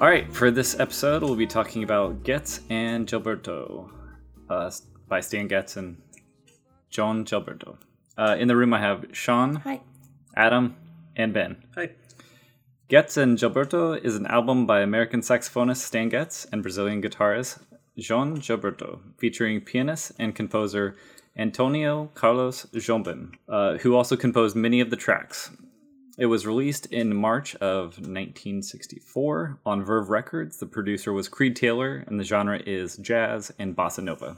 All right, for this episode, we'll be talking about Getz and Gilberto uh, by Stan Getz and John Gilberto. Uh, in the room, I have Sean, Hi. Adam, and Ben. Hi. Getz and Gilberto is an album by American saxophonist Stan Getz and Brazilian guitarist João Gilberto, featuring pianist and composer Antonio Carlos Jobim, uh, who also composed many of the tracks. It was released in March of 1964 on Verve Records. The producer was Creed Taylor, and the genre is jazz and bossa nova.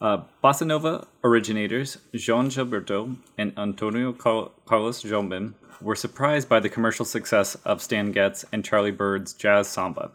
Uh, bossa nova originators Jean Gilberto and Antonio Car- Carlos Jobim were surprised by the commercial success of Stan Getz and Charlie Byrd's Jazz Samba,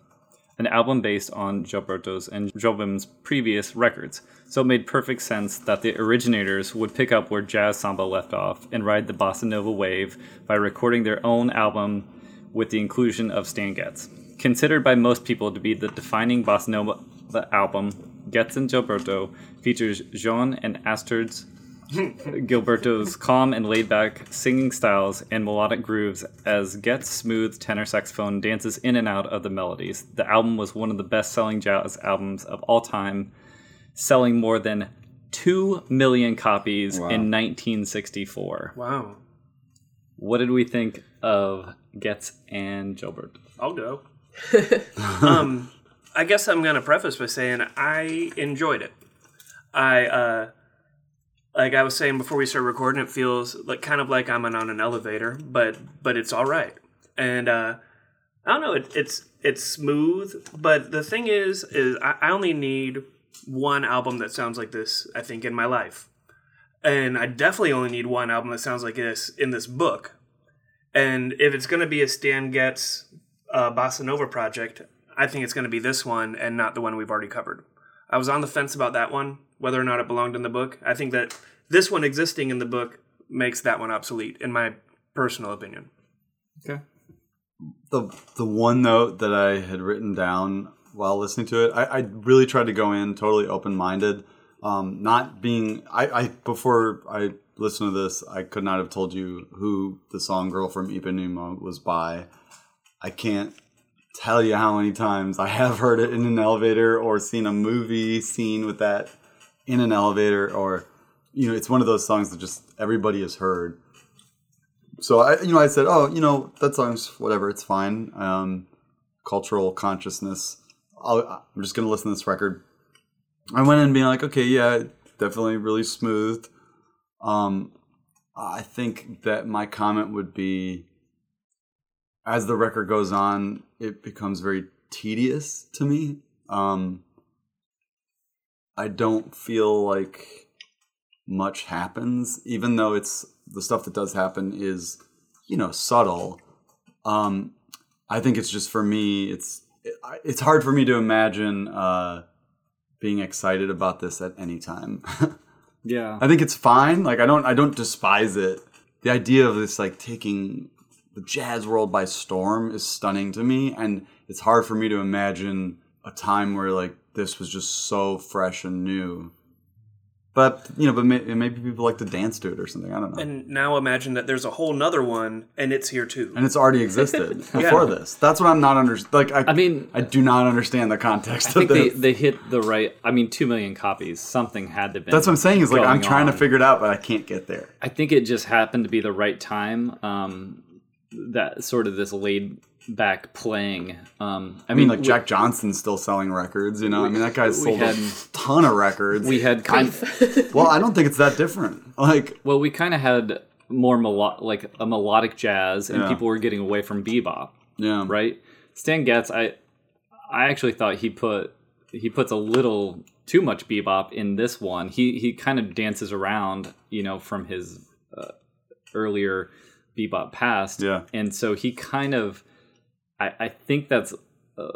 an album based on Gilberto's and Jobim's previous records. So it made perfect sense that the originators would pick up where Jazz Samba left off and ride the bossa nova wave by recording their own album with the inclusion of Stan Getz. Considered by most people to be the defining bossa nova album, Getz and Gilberto features Jean and Astrid's Gilberto's calm and laid back singing styles and melodic grooves as Getz' smooth tenor saxophone dances in and out of the melodies. The album was one of the best selling jazz albums of all time, selling more than 2 million copies in 1964. Wow. What did we think of Getz and Gilbert? I'll go. um, I guess I'm going to preface by saying I enjoyed it. I, uh, like I was saying before we started recording, it feels like kind of like I'm on an elevator, but but it's all right. And uh, I don't know, it, it's it's smooth, but the thing is, is I, I only need one album that sounds like this. I think in my life, and I definitely only need one album that sounds like this in this book. And if it's going to be a Stan Getz uh, Bossa Nova project, I think it's going to be this one and not the one we've already covered. I was on the fence about that one, whether or not it belonged in the book. I think that this one existing in the book makes that one obsolete, in my personal opinion. Okay. the the one note that I had written down while listening to it, I, I really tried to go in totally open minded. Um, not being I, I before I listened to this, I could not have told you who the song "Girl from Ipanema" was by. I can't tell you how many times I have heard it in an elevator or seen a movie scene with that in an elevator, or you know, it's one of those songs that just everybody has heard so I, you know, I said, oh, you know, that song's whatever, it's fine. Um, cultural consciousness. I'll, I'm just gonna listen to this record. I went in being like, okay, yeah, definitely really smooth. Um, I think that my comment would be, as the record goes on, it becomes very tedious to me. Um, I don't feel like much happens, even though it's the stuff that does happen is, you know, subtle. Um, I think it's just for me, it's it's hard for me to imagine uh, being excited about this at any time. Yeah. I think it's fine. Like I don't I don't despise it. The idea of this like taking the jazz world by storm is stunning to me and it's hard for me to imagine a time where like this was just so fresh and new. But you know, but may, maybe people like to dance to it or something. I don't know. And, And now imagine that there's a whole nother one and it's here too. And it's already existed before this. That's what I'm not under. Like I, I mean- I do not understand the context I think of they, this. they hit the right. I mean, two million copies. Something had to be. That's what I'm saying. Is like I'm going trying to figure it out, but I can't get there. I think it just happened to be the right time. Um, that sort of this laid back playing. Um, I I mean, mean, like we- Jack Johnson's still selling records. You know, I mean that guy's sold had- a ton of records. we had kind. of, well, I don't think it's that different. Like, Well, we kind of had more melo- like a melodic jazz, and Yeah. people were getting away from bebop, yeah, right? Stan Getz, I, I actually thought he put he puts a little too much bebop in this one. He he kind of dances around, you know, from his uh, earlier bebop past, Yeah. and so he kind of, I I think that's. Uh,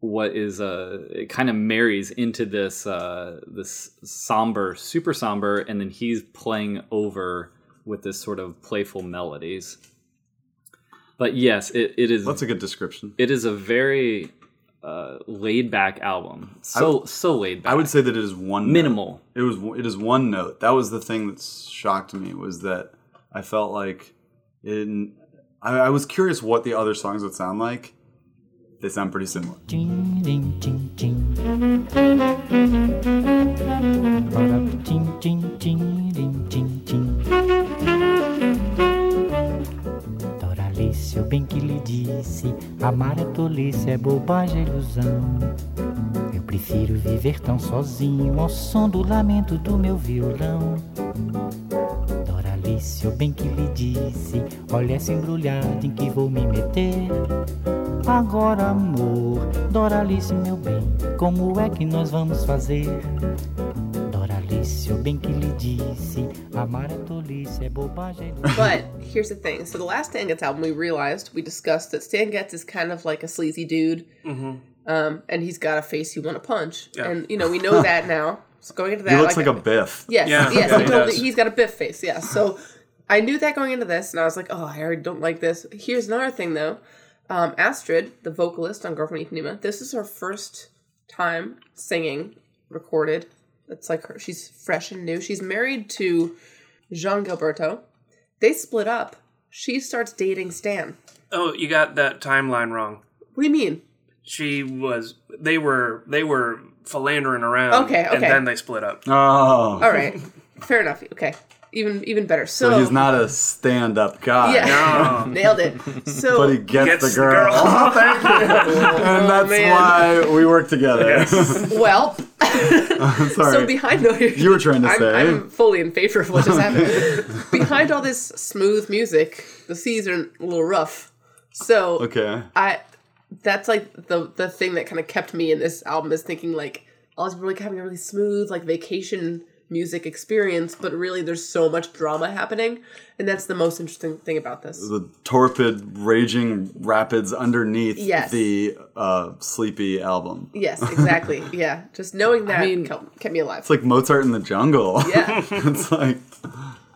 what is uh it kind of marries into this uh this somber super somber and then he's playing over with this sort of playful melodies but yes it, it is That's a good description. it is a very uh laid back album so so laid back I would say that it is one note. minimal It was it is one note. That was the thing that shocked me was that I felt like in I, I was curious what the other songs would sound like. They sound pretty similar. Tim, tim, tim. Doralice, eu bem que lhe disse: Amar é tolice, é bobagem, é ilusão. Eu prefiro viver tão sozinho ao som do lamento do meu violão. Doralice, eu bem que lhe disse: Olha essa embrulhada em que vou me meter. Agora, amor, Doralice, meu bem, como é que nós vamos fazer? Doralice, eu bem que lhe disse: Amar é tolice, é bobagem. But here's the thing. So the last Stan Getz album, we realized we discussed that Stan Getz is kind of like a sleazy dude, um, and he's got a face you want to punch, Yeah. and you know we know that now. So going into that, He looks like a biff. yes, Yeah, yes, yeah, he he totally, does. he's got a biff face. Yeah, so I knew that going into this, and I was like, oh, I already don't like this. Here's another thing though. Um, Astrid, the vocalist on Girl from Ipanema, this is her first time singing recorded. It's like her, she's fresh and new. She's married to Jean Gilberto. They split up. She starts dating Stan. Oh, you got that timeline wrong. What do you mean? She was they were they were philandering around. Okay, okay. And then they split up. Oh, All right, fair enough. Okay, even even better. So, so he's not a stand-up guy. Yeah, Oh. nailed it. So But he gets, Gets the the girl. girl. Oh, thank you. and that's oh, man. why we work together. well, Sorry. so behind all You were trying to I'm, say. I'm fully in favor of what just happened. behind all this smooth music, the seas are a little rough. So okay. I that's like the the thing that kind of kept me in this album is thinking like I was really having a really smooth like vacation music experience, but really there's so much drama happening, and that's the most interesting thing about this. The torpid, raging rapids underneath Yes. the uh, sleepy album. Yes, exactly. yeah, just knowing that mean- kept, kept me alive. It's like Mozart in the jungle. yeah, it's like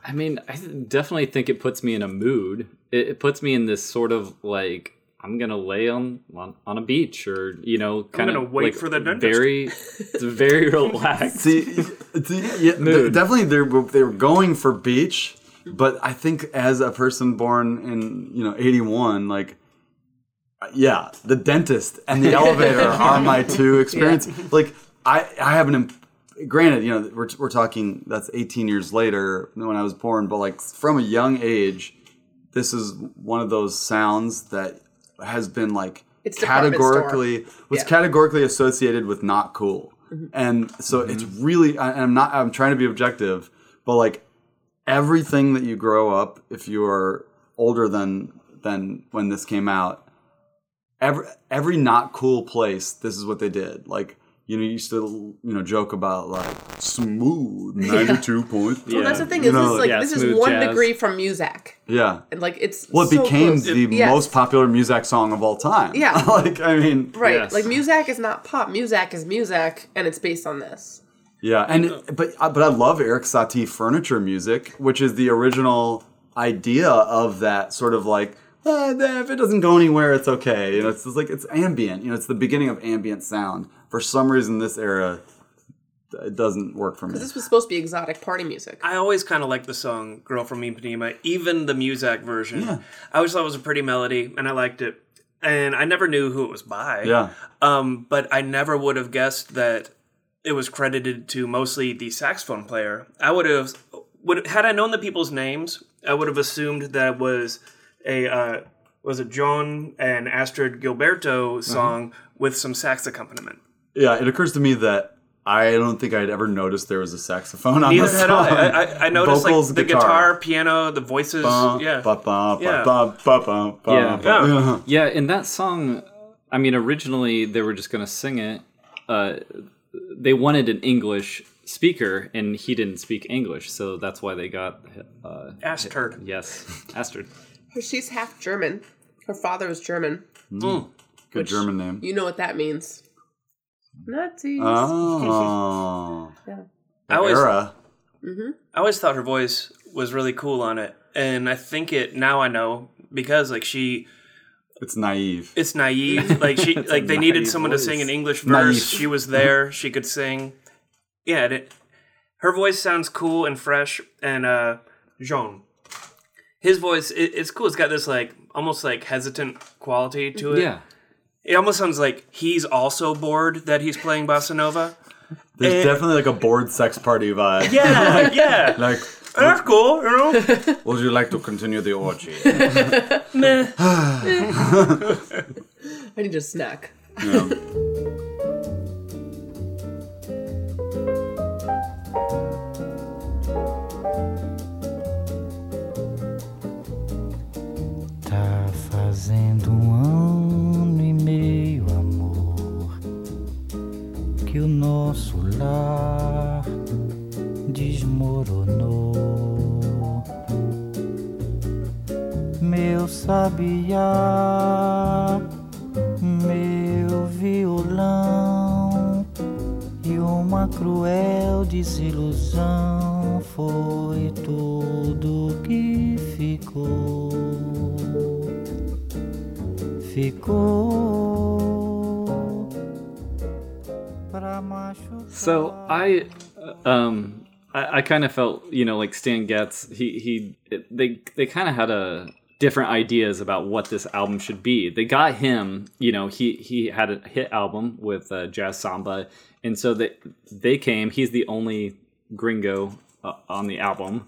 I mean, I definitely think it puts me in a mood. It, it puts me in this sort of like I'm gonna lay on on, on a beach, or you know, kind of wait like for the dentist. very, it's very relaxed. see, see yeah, Mood. definitely they were they were going for beach, but I think as a person born in you know eighty one, like yeah, the dentist and the elevator are my two experiences. Like I I have an. Imp- Granted, you know we're, we're talking that's 18 years later when I was born, but like from a young age, this is one of those sounds that has been like It's categorically was Yeah. categorically associated with not cool. Mm-hmm. And so mm-hmm. it's really I, i'm not i'm trying to be objective but like everything that you grow up if you are older than than when this came out every every not cool place this is what they did. Like you know you used to you know joke about like smooth 92 point well, that's the thing You is, know, this is like yeah, this is one jazz. degree from Muzak, yeah and like it's well it so became close. the Yes. most popular music song of all time Yeah. like i mean right. Yes. Like Muzak is not pop. Muzak is Muzak, and it's based on this. Yeah, and but uh, but I love Erik Satie furniture music, which is the original idea of that sort of like "Ah, eh, if it doesn't go anywhere, it's okay. You know, it's just like it's ambient. You know, it's the beginning of ambient sound. For some reason, this era it doesn't work for me. This was supposed to be exotic party music. I always kind of liked the song "Girl from Ipanema," even the Muzak version. Yeah. I always thought it was a pretty melody, and I liked it. And I never knew who it was by. Yeah. Um, but I never would have guessed that it was credited to mostly the saxophone player. I would have would had I known the people's names, I would have assumed that it was a uh, was it John and Astrid Gilberto song with some sax accompaniment. Yeah, it occurs to me that I don't think I'd ever noticed there was a saxophone on Neither the song. I. I, I, I noticed Vocals, like the guitar. guitar. piano, the voices. Ba, yeah. Yeah. Yeah. Yeah. Yeah, in that song, I mean, originally they were just going to sing it. Uh, they wanted an English speaker, and he didn't speak English, so that's why they got. Uh, Ass turd. yes, Astrid. She's half German. Her father was German. Hmm. Hmm. Good German name. You know what that means. Nazis. Oh. I always, Era. Mm-hmm. I always thought her voice was really cool on it, and I think it now. I know because like she, It's naive. it's naive. Like she, like they needed naive someone to sing an English verse. Naive. She was there. She could sing. Yeah, it, her voice sounds cool and fresh. And uh Jean, his voice, it, it's cool. It's got this like almost like hesitant quality to it. Yeah. It almost sounds like he's also bored that he's playing bossa nova. There's Eh. definitely like a bored sex party vibe. Yeah, yeah. Like, That's cool, you know. would you like to continue the orgy? Meh. I need a snack. Yeah. Fazendo um ano e meio, amor, que o nosso lar desmoronou. Meu sabiá, meu violão e uma cruel desilusão foi tudo que ficou. So I, um, I, I kind of felt, you know, like Stan Getz, he he, they they kind of had a different ideas about what this album should be. They got him, you know, he he had a hit album with uh, Jazz Samba, and so they they came. He's the only gringo uh, on the album,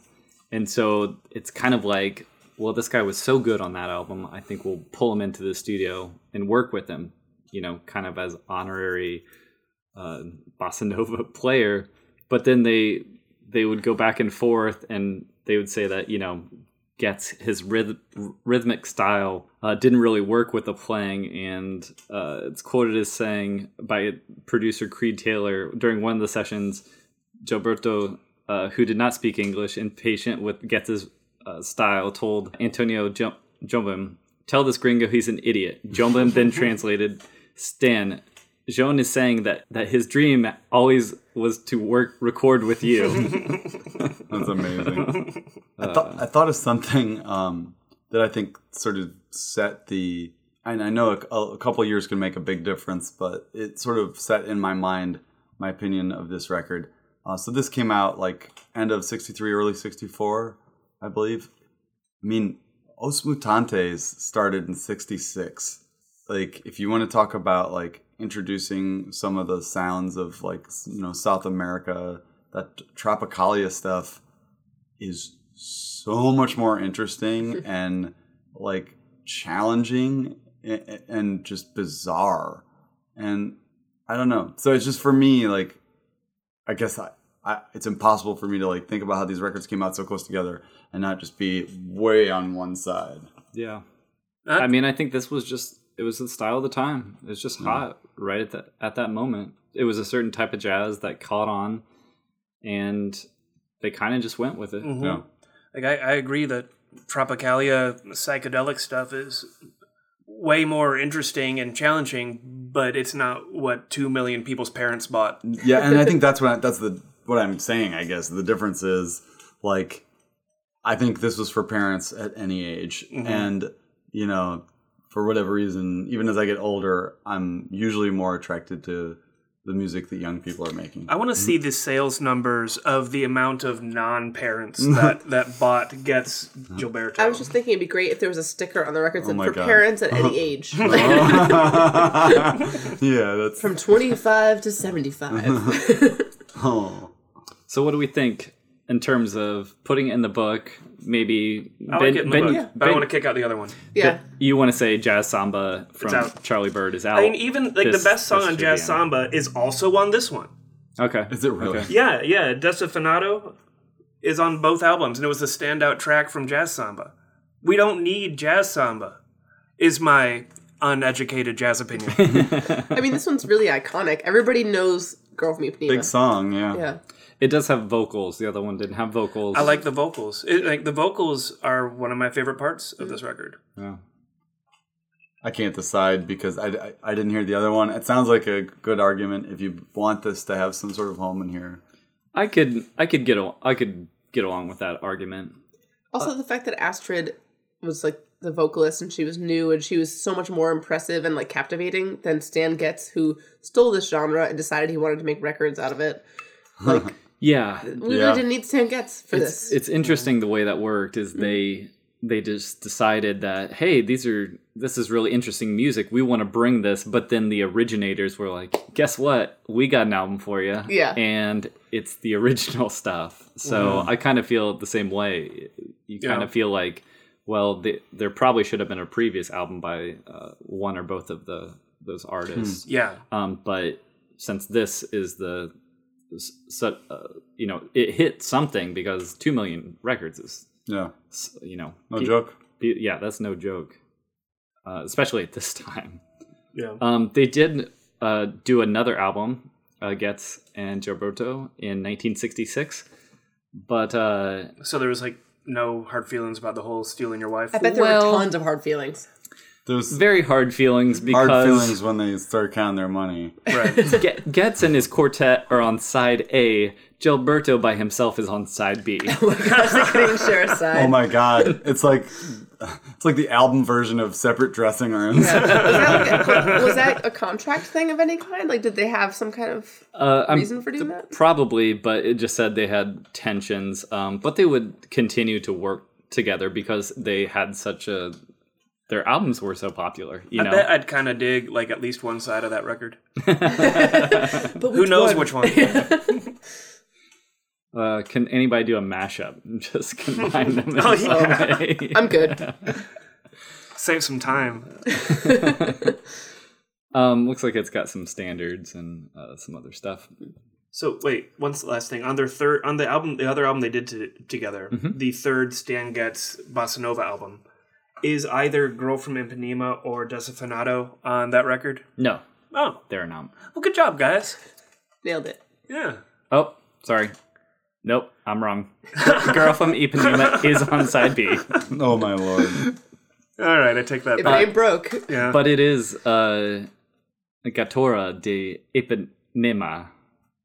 and so it's kind of like, well, this guy was so good on that album. I think we'll pull him into the studio and work with him, you know, kind of as honorary uh, bossa nova player. But then they they would go back and forth, and they would say that you know gets his ryth- rhythmic style uh, didn't really work with the playing, and uh, it's quoted as saying by producer Creed Taylor during one of the sessions, Gilberto, uh, who did not speak English, impatient with Getz's uh, style, told Antonio Jom- Jobim, "Tell this gringo he's an idiot." Jobim then translated, "Stan." Joan is saying that, that his dream always was to work record with you. That's amazing. I, thought, I thought of something um, that I think sort of set the. And I know a, a couple of years can make a big difference, but it sort of set in my mind my opinion of this record. Uh, so this came out like end of '63, early '64, I believe. I mean, Os Mutantes started in '66. Like, if you want to talk about like introducing some of the sounds of like you know South America, that Tropicalia stuff is so much more interesting and like challenging and just bizarre. And I don't know. So it's just for me, like, I guess I, I, it's impossible for me to like think about how these records came out so close together and not just be way on one side. Yeah. I mean, I think this was just it was the style of the time. It was just hot right at that at that moment. It was a certain type of jazz that caught on and they kind of just went with it. Mhm. Yeah. Like I, I agree that Tropicalia psychedelic stuff is way more interesting and challenging, but it's not what two million people's parents bought. yeah, and I think that's what I, that's the what I'm saying. I guess the difference is like I think this was for parents at any age, mm-hmm. and you know, for whatever reason, even as I get older, I'm usually more attracted to the music that young people are making. I want to see mm-hmm. the sales numbers of the amount of non-parents that that bought Getz uh-huh. Gilberto. I was just thinking it'd be great if there was a sticker on the record oh that my for God. parents at any age, yeah, that's from 25 to 75. oh. So, what do we think in terms of putting it in the book? Maybe I like it in the Ben- book, but I Ben- want to kick out the other one. yeah. you want to say Jazz Samba from. Charlie Byrd is out. I mean, even like This- the best song on Jazz Samba is also on this one. Okay. Is it really? Okay. Yeah, yeah. Desafinado is on both albums, and it was the standout track from Jazz Samba. We don't need Jazz Samba, is my uneducated jazz opinion. I mean, this one's really iconic. Everybody knows Girl from Ipanema. Big song, yeah. Yeah. It does have vocals. The other one didn't have vocals. I like the vocals. It, like the vocals are one of my favorite parts of this record. Yeah. I can't decide because I, I, I didn't hear the other one. It sounds like a good argument if you want this to have some sort of home in here. I could I could get al- I could get along with that argument. Uh, also, the fact that Astrid was like the vocalist and she was new and she was so much more impressive and like captivating than Stan Getz, who stole this genre and decided he wanted to make records out of it. Like, Yeah. we Yeah. really didn't need Stan Getz for It's this. it's interesting the way that worked is they they just decided that hey these are this is really interesting music we want to bring this but then the originators were like guess what we got an album for you Yeah. and it's the original stuff so I kind of feel the same way you kind Yeah. of feel like well they, there probably should have been a previous album by uh, one or both of the those artists Yeah. um, but since this is the s- so, uh, you know it hit something because two million records is Yeah, you know no pe- joke. pe- yeah that's no joke uh, especially at this time Yeah. um, they did uh, do another album uh, Getz and Gilberto in 1966 but uh, So there was like no hard feelings about the whole stealing your wife. I bet there well- were tons of hard feelings. There's very hard feelings because hard feelings when they start counting their money. right. Get- Getz and his quartet are on side A. Gilberto by himself is on side B. Gosh, they couldn't share a side. Oh my god, it's like it's like the album version of separate dressing rooms. was, that like a, was that a contract thing of any kind? Like, did they have some kind of Uh, I'm- reason for doing that? Probably, but it just said they had tensions. Um, but they would continue to work together because they had such a. Their albums were so popular, you I know. bet I'd kind of dig like at least one side of that record. But Who knows one? which one? Uh, can anybody do a mashup? Just combine them. In Oh, yeah. way. I'm good. Save some time. um, looks like it's got some standards and uh, some other stuff. So wait, one last thing on their third on the album, the other album they did to, together, the third Stan Getz Bossa Nova album, is either "Girl from Ipanema" or "Desafinado" on that record. No, Oh, they're not. well, good job, guys. Nailed it. Yeah, Oh, sorry. Nope, I'm wrong. Girl from Ipanema is on side B, oh my lord. all right, I take that If back. it ain't broke, Yeah, but it is uh, Garota de Ipanema.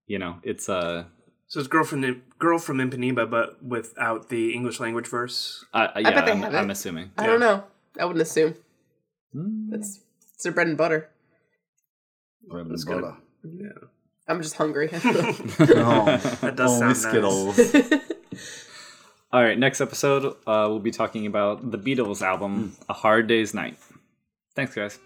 You know, it's uh, so it's "Girl from Im- Girl from Ipanema," but without the English language verse. uh, yeah, bet they I'm, have I'm it. assuming. I don't know. I wouldn't assume. That's it's their bread and butter. Bread and Butter. Yeah. I'm just hungry. Oh, That does only sound nice. Skittles. All right, next episode, uh, we'll be talking about the Beatles album, A Hard Day's Night. Thanks, guys.